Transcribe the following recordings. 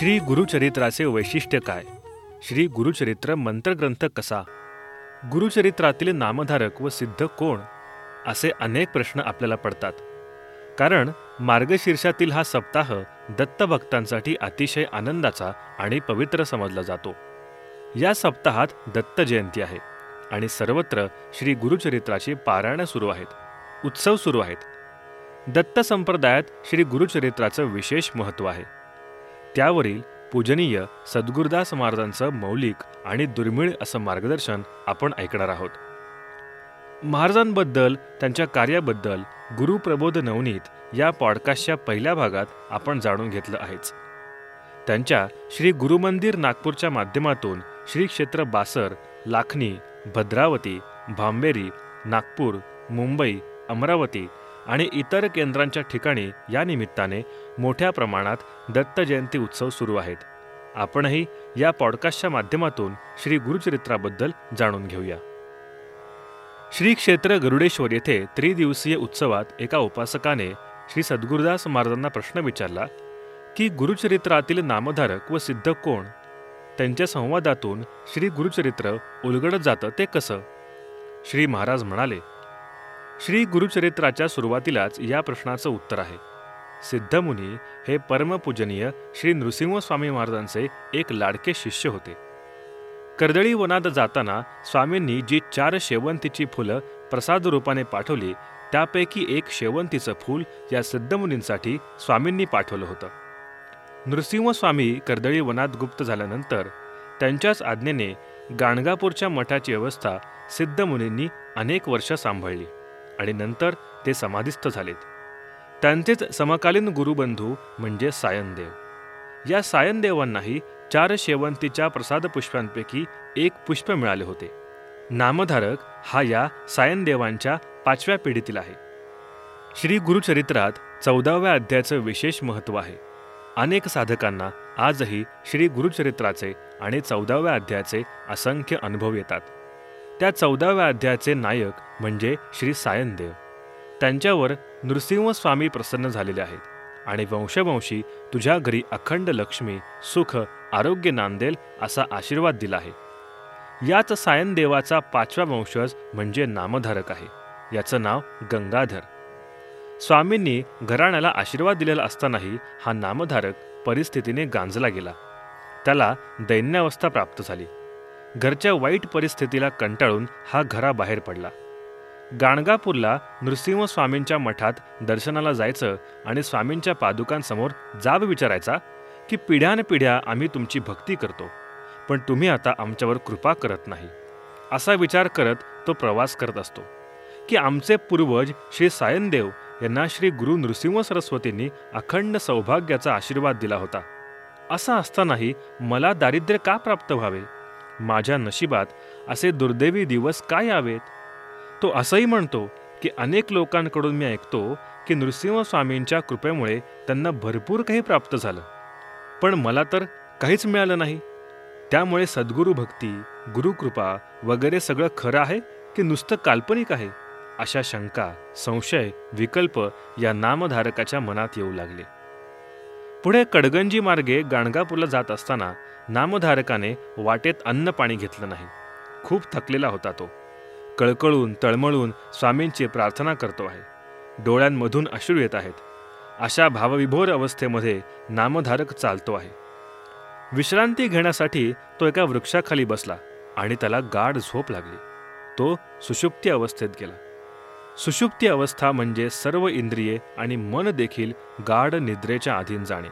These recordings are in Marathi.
श्री गुरुचरित्राचे वैशिष्ट्य काय? श्री गुरुचरित्र मंत्रग्रंथ कसा? गुरुचरित्रातील नामधारक व सिद्ध कोण? असे अनेक प्रश्न आपल्याला पडतात. कारण मार्गशीर्षातील हा सप्ताह दत्तभक्तांसाठी अतिशय आनंदाचा आणि पवित्र समजला जातो. या सप्ताहात दत्त जयंती आहे आणि सर्वत्र श्री गुरुचरित्राची पारायणं सुरू आहेत. उत्सव सुरू आहेत. दत्त संप्रदायात श्री गुरुचरित्राचं विशेष महत्त्व आहे. त्यावरील पूजनीय सद्गुरुदास महाराजांचं मौलिक आणि दुर्मिळ असं मार्गदर्शन आपण ऐकणार आहोत. महाराजांबद्दल त्यांच्या कार्याबद्दल गुरुप्रबोध नवनीत या पॉडकास्टच्या पहिल्या भागात आपण जाणून घेतलं आहेच. त्यांच्या श्री गुरुमंदिर नागपूरच्या माध्यमातून श्री क्षेत्र बासर लाखनी भद्रावती भांबेरी नागपूर मुंबई अमरावती आणि इतर केंद्रांच्या ठिकाणी या निमित्ताने मोठ्या प्रमाणात दत्त जयंती उत्सव सुरू आहेत. आपणही या पॉडकास्टच्या माध्यमातून श्री गुरुचरित्राबद्दल जाणून घेऊया. श्री क्षेत्र गरुडेश्वर येथे त्रिदिवसीय उत्सवात एका उपासकाने श्री सद्गुरुदास महाराजांना प्रश्न विचारला की गुरुचरित्रातील नामधारक व सिद्ध कोण? त्यांच्या संवादातून श्री गुरुचरित्र उलगडत जातं ते कसं? श्री महाराज म्हणाले श्री गुरुचरित्राच्या सुरुवातीलाच या प्रश्नाचं उत्तर आहे. सिद्धमुनी हे परमपूजनीय श्री नृसिंहस्वामी महाराजांचे एक लाडके शिष्य होते. कर्दळी वनात जाताना स्वामींनी जी चार शेवंतीची फुलं प्रसाद रूपाने पाठवली त्यापैकी एक शेवंतीचं फूल या सिद्धमुनींसाठी स्वामींनी पाठवलं होतं. नृसिंहस्वामी कर्दळी वनात गुप्त झाल्यानंतर त्यांच्याच आज्ञेने गाणगापूरच्या मठाची व्यवस्था सिद्धमुनींनी अनेक वर्ष सांभाळली. आणि नंतर ते समाधिस्थ झालेत. त्यांचेच समकालीन गुरुबंधू म्हणजे सायनदेव. या सायनदेवांनाही चार शेवंतीच्या प्रसाद पुष्पांपैकी एक पुष्प मिळाले होते. नामधारक हा या सायनदेवांच्या पाचव्या पिढीतील आहे. श्री गुरुचरित्रात चौदाव्या अध्यायाचं विशेष महत्त्व आहे. अनेक साधकांना आजही श्री गुरुचरित्राचे आणि चौदाव्या अध्यायाचे असंख्य अनुभव येतात. त्या चौदाव्या अध्यायाचे नायक म्हणजे श्री सायनदेव त्यांच्यावर नृसिंह स्वामी प्रसन्न झालेले आहेत आणि वंशवंशी तुझ्या घरी अखंड लक्ष्मी सुख आरोग्य नांदेल असा आशीर्वाद दिला आहे. याच सायनदेवाचा पाचवा वंशज म्हणजे नामधारक आहे. याचं नाव गंगाधर. स्वामींनी घराण्याला आशीर्वाद दिलेला असतानाही हा नामधारक परिस्थितीने गांजला गेला. त्याला दैन्यावस्था प्राप्त झाली. घरच्या वाईट परिस्थितीला कंटाळून हा घराबाहेर पडला. गाणगापूरला नृसिंह स्वामींच्या मठात दर्शनाला जायचं आणि स्वामींच्या पादुकांसमोर जाब विचारायचा की पिढ्यानपिढ्या आम्ही तुमची भक्ती करतो पण तुम्ही आता आमच्यावर कृपा करत नाही. असा विचार करत तो प्रवास करत असतो की आमचे पूर्वज श्री सायनदेव यांना श्री गुरु नृसिंह सरस्वतींनी अखंड सौभाग्याचा आशीर्वाद दिला होता. असा असतानाही मला दारिद्र्य का प्राप्त व्हावे? माझ्या नशिबात असे दुर्दैवी दिवस काय यावेत? तो असंही म्हणतो की अनेक लोकांकडून मी ऐकतो की नृसिंहस्वामींच्या कृपेमुळे त्यांना भरपूर काही प्राप्त झालं. पण मला तर काहीच मिळालं नाही. त्यामुळे सद्गुरू भक्ती गुरुकृपा वगैरे सगळं खरं आहे की नुसतं काल्पनिक आहे? अशा शंका संशय विकल्प या नामधारकाच्या मनात येऊ लागले. पुढे कडगंजी मार्गे गाणगापूरला जात असताना नामधारकाने वाटेत अन्न पाणी घेतलं नाही. खूप थकलेला होता तो. कळकळून तळमळून स्वामींची प्रार्थना करतो आहे. डोळ्यांमधून अश्रू येत आहेत. अशा भावविभोर अवस्थेमध्ये नामधारक चालतो आहे. विश्रांती घेण्यासाठी तो एका वृक्षाखाली बसला आणि त्याला गाढ झोप लागली. तो सुषुप्ती अवस्थेत गेला. सुषुप्ती अवस्था म्हणजे सर्व इंद्रिये आणि मन देखील गाढ निद्रेच्या अधीन जाणे.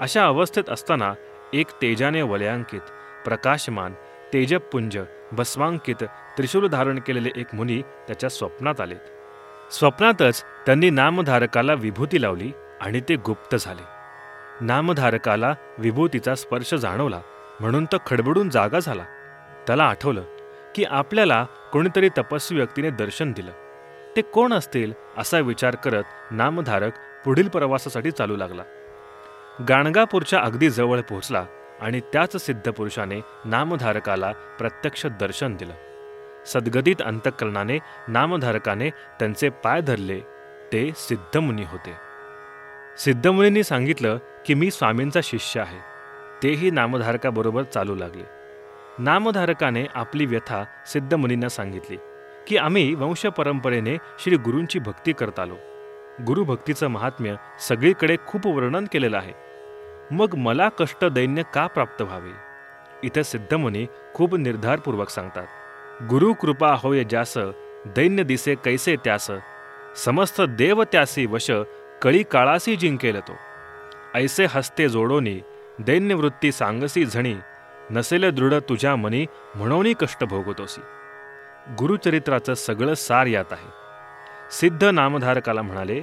अशा अवस्थेत असताना एक तेजाने वलयांकित प्रकाशमान तेजपुंज भस्मांकित त्रिशूल धारण केलेले एक मुनी त्याच्या स्वप्नात आलेत. स्वप्नातच त्यांनी नामधारकाला विभूती लावली आणि ते गुप्त झाले. नामधारकाला विभूतीचा स्पर्श जाणवला म्हणून तो खडबडून जागा झाला. त्याला आठवलं की आपल्याला कोणीतरी तपस्वी व्यक्तीने दर्शन दिलं. ते कोण असतील असा विचार करत नामधारक पुढील प्रवासासाठी चालू लागला. गाणगापूरच्या अगदी जवळ पोहोचला आणि त्याच सिद्धपुरुषाने नामधारकाला प्रत्यक्ष दर्शन दिलं. सद्गदित अंतःकरणाने नामधारकाने त्यांचे पाय धरले ते सिद्धमुनी होते. सिद्धमुनींनी सांगितलं की मी स्वामींचा शिष्य आहे. तेही नामधारकाबरोबर चालू लागले. नामधारकाने आपली व्यथा सिद्धमुनींना सांगितली. की आम्ही वंशपरंपरेने श्री गुरूंची भक्ती करत आलो. गुरुभक्तीचं महात्म्य सगळीकडे खूप वर्णन केलेलं आहे. मग मला कष्ट दैन्य का प्राप्त व्हावे? इथे सिद्धमुनी खूप निर्धारपूर्वक सांगतात. गुरु कृपा होय ज्यास दैन्य दिसे कैसे त्यास समस्त देव त्यासी वश कळी काळासी जिंकेल तो. ऐसे हस्ते जोडोनी दैन्यवृत्ती सांगसी झणी नसेल दृढ तुझ्या मनी म्हणूनही कष्ट भोगतोसी. गुरुचरित्राचं सगळं सार यात आहे. सिद्ध नामधारकाला म्हणाले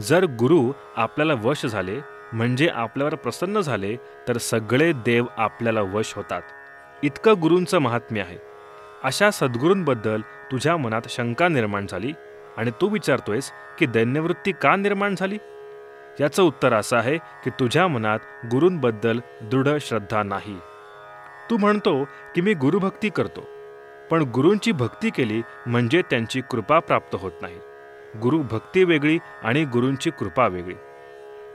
जर गुरु आपल्याला वश झाले म्हणजे आपल्यावर प्रसन्न झाले तर सगळे देव आपल्याला वश होतात. इतकं गुरूंचं महात्म्य आहे. अशा सद्गुरूंबद्दल तुझ्या मनात शंका निर्माण झाली आणि तू विचारतोयस की दैन्यवृत्ती का निर्माण झाली? याचं उत्तर असं आहे की तुझ्या मनात गुरूंबद्दल दृढ श्रद्धा नाही. तू म्हणतो की मी गुरुभक्ती करतो. पण गुरूंची भक्ती केली म्हणजे त्यांची कृपा प्राप्त होत नाही. गुरु भक्ती वेगळी आणि गुरूंची कृपा वेगळी.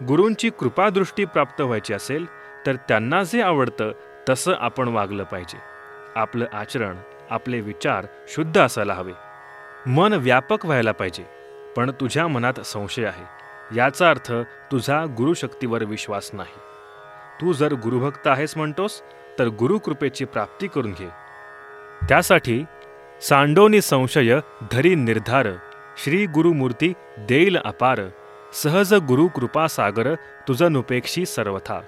गुरूंची कृपादृष्टी प्राप्त व्हायची असेल तर त्यांना जे आवडतं तसं आपण वागलं पाहिजे. आपलं आचरण आपले विचार शुद्ध असायला हवे. मन व्यापक व्हायला पाहिजे पण तुझ्या मनात संशय आहे. याचा अर्थ तुझा गुरुशक्तीवर विश्वास नाही. तू जर गुरुभक्त आहेस म्हणतोस तर गुरुकृपेची प्राप्ती करून घे. त्यासाठी सांडोनी संशय धरी निर्धार श्री गुरुमूर्ती देईल अपार सहज गुरु कृपा सागर नुपेक्षी सर्वथा.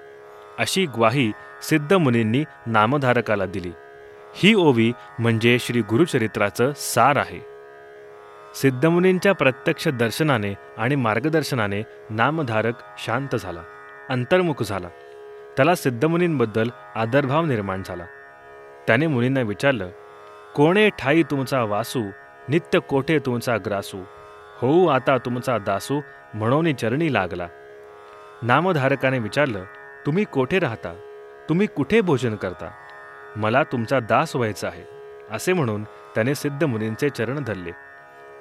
अशी ग्वाही सिद्धमुनींनी नामधारकाला दिली. ही ओवी म्हणजे श्री गुरुचरित्राचं सार आहे. सिद्धमुनींच्या प्रत्यक्ष दर्शनाने आणि मार्गदर्शनाने नामधारक शांत झाला अंतर्मुख झाला. त्याला सिद्धमुनींबद्दल आदरभाव निर्माण झाला. त्याने मुनींना विचारलं कोणे ठाई तुमचा वासू नित्य कोठे तुमचा ग्रासू? होऊ आता तुमचा दासू म्हणून चरणी लागला. नामधारकाने विचारलं तुम्ही कोठे राहता? तुम्ही कुठे भोजन करता? मला तुमचा दास व्हायचा आहे असे म्हणून त्याने सिद्ध मुनींचे चरण धरले.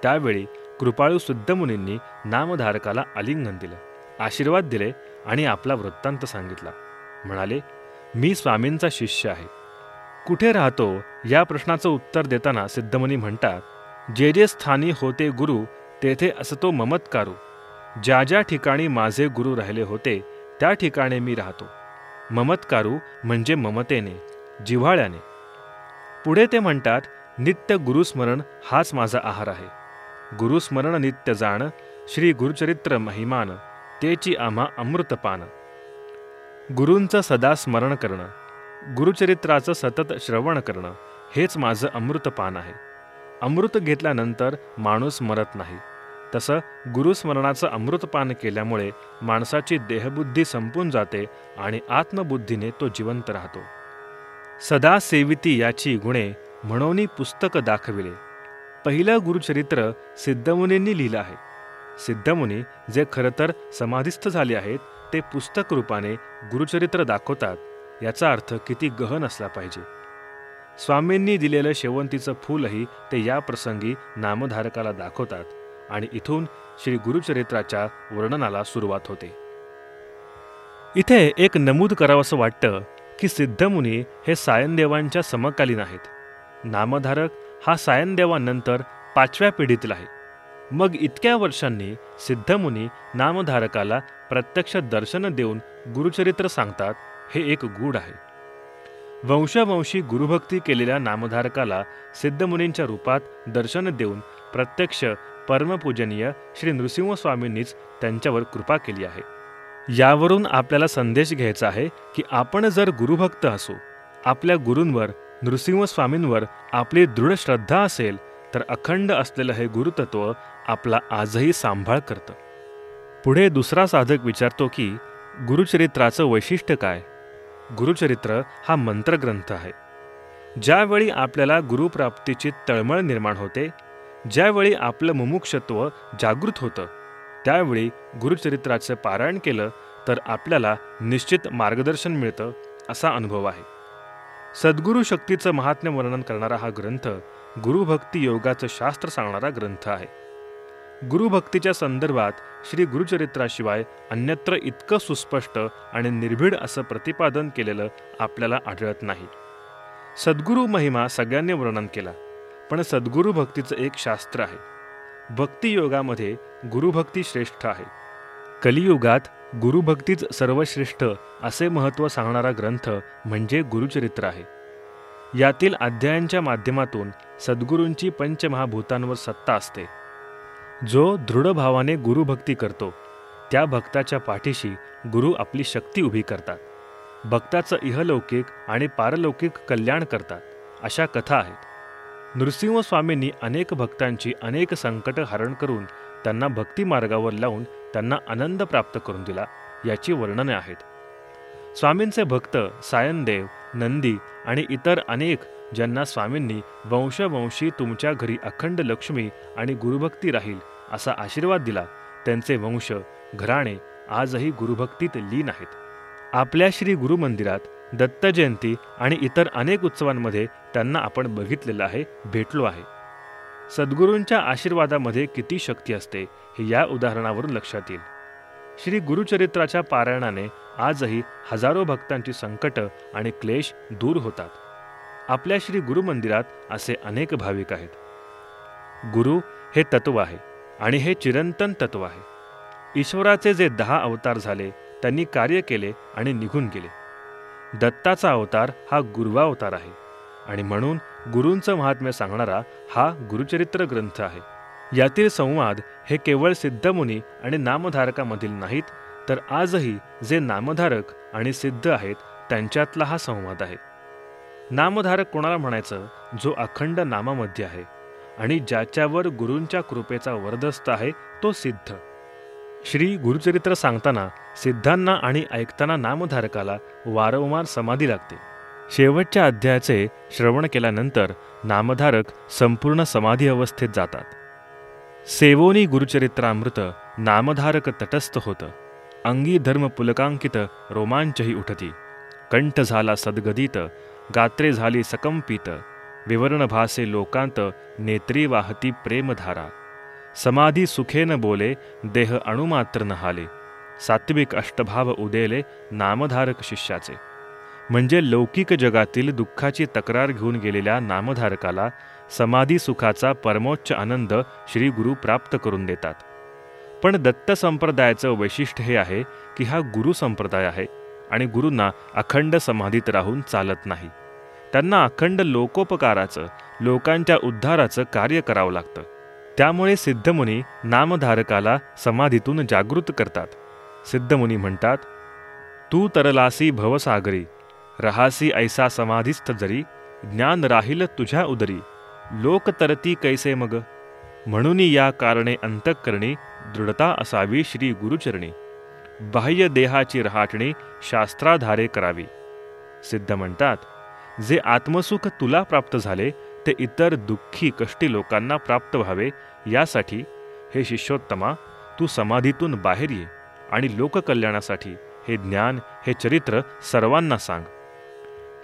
त्यावेळी कृपाळू सिद्ध मुनींनी नामधारकाला आलिंगन दिलं आशीर्वाद दिले आणि आपला वृत्तांत सांगितला. म्हणाले मी स्वामींचा शिष्य आहे. कुठे राहतो या प्रश्नाचं उत्तर देताना सिद्धमुनी म्हणतात जे जे स्थानी होते गुरु तेथे असतो ममत्कारू. ज्या ज्या ठिकाणी माझे गुरु राहिले होते त्या ठिकाणी मी राहतो. ममत्कारू म्हणजे ममतेने जिव्हाळ्याने. पुढे ते म्हणतात नित्य गुरुस्मरण हाच माझा आहार आहे. गुरुस्मरण नित्य जाण श्री गुरुचरित्र महिमान तेची आम्हा अमृतपान. गुरूंचं सदा स्मरण करणं गुरुचरित्राचं सतत श्रवण करणं हेच माझं अमृतपान आहे. अमृत घेतल्यानंतर माणूस मरत नाही. तसं गुरुस्मरणाचं अमृतपान केल्यामुळे माणसाची देहबुद्धी संपून जाते आणि आत्मबुद्धीने तो जिवंत राहतो. सदा सेविती याची गुणे म्हणून पुस्तक दाखविले. पहिलं गुरुचरित्र सिद्धमुनींनी लिहिलं आहे. सिद्धमुनी जे खरं तर समाधिस्थ झाले आहेत ते पुस्तक रूपाने गुरुचरित्र दाखवतात. याचा अर्थ किती गहन असला पाहिजे. स्वामींनी दिलेलं शेवंतीचं फूलही ते या प्रसंगी नामधारकाला दाखवतात आणि इथून श्री गुरुचरित्राच्या वर्णनाला सुरुवात होते. इथे एक नमूद करावंसं वाटतं की सिद्धमुनी हे सायनदेवांच्या समकालीन आहेत. नामधारक हा सायनदेवानंतर पाचव्या पिढीतील आहे. मग इतक्या वर्षांनी सिद्धमुनी नामधारकाला प्रत्यक्ष दर्शन देऊन गुरुचरित्र सांगतात हे एक गूढ आहे. वंशवंशी गुरुभक्ती केलेल्या नामधारकाला सिद्धमुनींच्या रूपात दर्शन देऊन प्रत्यक्ष परमपूजनीय श्री नृसिंहस्वामींनीच त्यांच्यावर कृपा केली आहे. यावरून आपल्याला संदेश घ्यायचा आहे की आपण जर गुरुभक्त असू आपल्या गुरूंवर नृसिंहस्वामींवर आपली दृढ श्रद्धा असेल तर अखंड असलेलं हे गुरुतत्व आपला आजही सांभाळ करतं. पुढे दुसरा साधक विचारतो की गुरुचरित्राचं वैशिष्ट्य काय? गुरुचरित्र हा मंत्रग्रंथ आहे. ज्यावेळी आपल्याला गुरुप्राप्तीची तळमळ निर्माण होते ज्यावेळी आपलं मुमुक्षत्व जागृत होतं त्यावेळी गुरुचरित्राचं पारायण केलं तर आपल्याला निश्चित मार्गदर्शन मिळतं असा अनुभव आहे. सद्गुरु शक्तीचं महात्म्य वर्णन करणारा हा ग्रंथ गुरुभक्ती योगाचं शास्त्र सांगणारा ग्रंथ आहे. गुरुभक्तीच्या संदर्भात श्री गुरुचरित्राशिवाय अन्यत्र इतकं सुस्पष्ट आणि निर्भीड असं प्रतिपादन केलेलं आपल्याला आढळत नाही. सद्गुरू महिमा सगळ्यांनी वर्णन केला पण सद्गुरू भक्तीचं एक शास्त्र आहे. भक्तियोगामध्ये गुरुभक्ती श्रेष्ठ आहे. कलियुगात गुरुभक्तीच सर्वश्रेष्ठ असे महत्त्व सांगणारा ग्रंथ म्हणजे गुरुचरित्र आहे. यातील अध्यायांच्या माध्यमातून सद्गुरूंची पंचमहाभूतांवर सत्ता असते. जो दृढभावाने गुरुभक्ती करतो त्या भक्ताच्या पाठीशी गुरु आपली शक्ती उभी करतात. भक्ताचं इहलौकिक आणि पारलौकिक कल्याण करतात अशा कथा आहेत. नृसिंहस्वामींनी अनेक भक्तांची अनेक संकट हरण करून त्यांना भक्ती मार्गावर लावून त्यांना आनंद प्राप्त करून दिला याची वर्णने आहेत. स्वामींचे भक्त सायनदेव नंदी आणि इतर अनेक ज्यांना स्वामींनी वंशवंशी तुमच्या घरी अखंड लक्ष्मी आणि गुरुभक्ती राहील असा आशीर्वाद दिला. त्यांचे वंश घराणे आजही गुरुभक्तीत लीन आहेत. आपल्या श्री गुरु मंदिरात दत्त जयंती आणि इतर अनेक उत्सवांमध्ये त्यांना आपण बघितलेलं आहे भेटलो आहे. सद्गुरूंच्या आशीर्वादामध्ये किती शक्ती असते हे या उदाहरणावरून लक्षात येईल. श्री गुरुचरित्राच्या पारायणाने आजही हजारो भक्तांची संकट आणि क्लेश दूर होतात. आपल्या श्री गुरुमंदिरात असे अनेक भाविक आहेत. गुरु हे तत्व आहे. आणि हे चिरंतन तत्व आहे. ईश्वराचे जे दहा अवतार झाले त्यांनी कार्य केले आणि निघून गेले. दत्ताचा अवतार हा गुरुवावतार आहे. आणि म्हणून गुरूंचं महात्म्य सांगणारा हा गुरुचरित्र ग्रंथ आहे. यातील संवाद हे केवळ सिद्धमुनी आणि नामधारकामधील नाहीत तर आजही जे नामधारक आणि सिद्ध आहेत त्यांच्यातला हा संवाद आहे. नामधारक कोणाला म्हणायचं? जो अखंड नामामध्ये आहे. आणि ज्याच्यावर गुरूंच्या कृपेचा वरदस्त आहे तो सिद्ध. श्री गुरुचरित्र सांगताना सिद्धांना आणि ऐकताना नामधारकाला वारंवार समाधी लागते. शेवटच्या अध्यायाचे श्रवण केल्यानंतर नामधारक संपूर्ण समाधी अवस्थेत जातात. सेवोनी गुरुचरित्रामृत नामधारक तटस्थ होतं. अंगी धर्म पुलकांकित रोमांचही उठती. कंठ झाला सद्गदित गात्रे झाली सकंपित. विवरण भासे लोकांत नेत्री वाहती प्रेमधारा। समाधी सुखेन बोले देह अणुमात्र नहाले। सात्विक अष्टभाव उदेले नामधारक शिष्याचे। म्हणजे लौकिक जगातील दुःखाची तक्रार घेऊन गेलेल्या नामधारकाला समाधी सुखाचा परमोच्च आनंद श्री गुरु प्राप्त करून देतात। पण दत्त संप्रदायाचं वैशिष्ट्य हे आहे की हा गुरु संप्रदाय आहे आणि गुरूंना अखंड समाधीत राहून चालत नाही। त्यांना अखंड लोकोपकाराचं लोकांच्या उद्धाराचं कार्य करावं लागतं. त्यामुळे सिद्धमुनी नामधारकाला समाधीतून जागृत करतात. सिद्धमुनी म्हणतात तू तरलासी भवसागरी रहासी ऐसा समाधीस्थ जरी ज्ञान राहील तुझ्या उदरी. लोक तरती कैसे मग? म्हणून या कारणे अंतःकरणी दृढता असावी श्री गुरुचरणी. बाह्य देहाची रहाटणी शास्त्राधारे करावी. सिद्ध म्हणतात जे आत्मसुख तुला प्राप्त झाले ते इतर दुःखी कष्टी लोकांना प्राप्त व्हावे यासाठी हे शिष्योत्तमा तू समाधीतून बाहेर ये आणि लोककल्याणासाठी हे ज्ञान हे चरित्र सर्वांना सांग.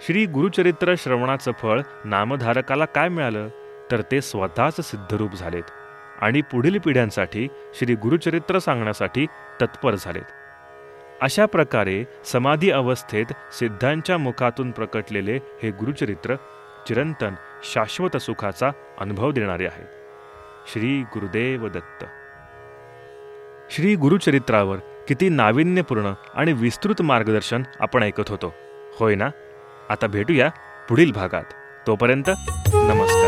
श्री गुरुचरित्र श्रवणाचं फळ नामधारकाला काय मिळालं? तर ते स्वतःच सिद्धरूप झालेत आणि पुढील पिढ्यांसाठी श्री गुरुचरित्र सांगण्यासाठी तत्पर झालेत. अशा प्रकारे समाधी अवस्थेत सिद्धांच्या मुखातून प्रकटलेले हे गुरुचरित्र चिरंतन शाश्वत सुखाचा अनुभव देणारे आहे. श्री गुरुदेव दत्त. श्री गुरुचरित्रावर किती नाविन्यपूर्ण आणि विस्तृत मार्गदर्शन आपण ऐकत होतो. होय ना? आता भेटूया पुढील भागात. तोपर्यंत नमस्कार.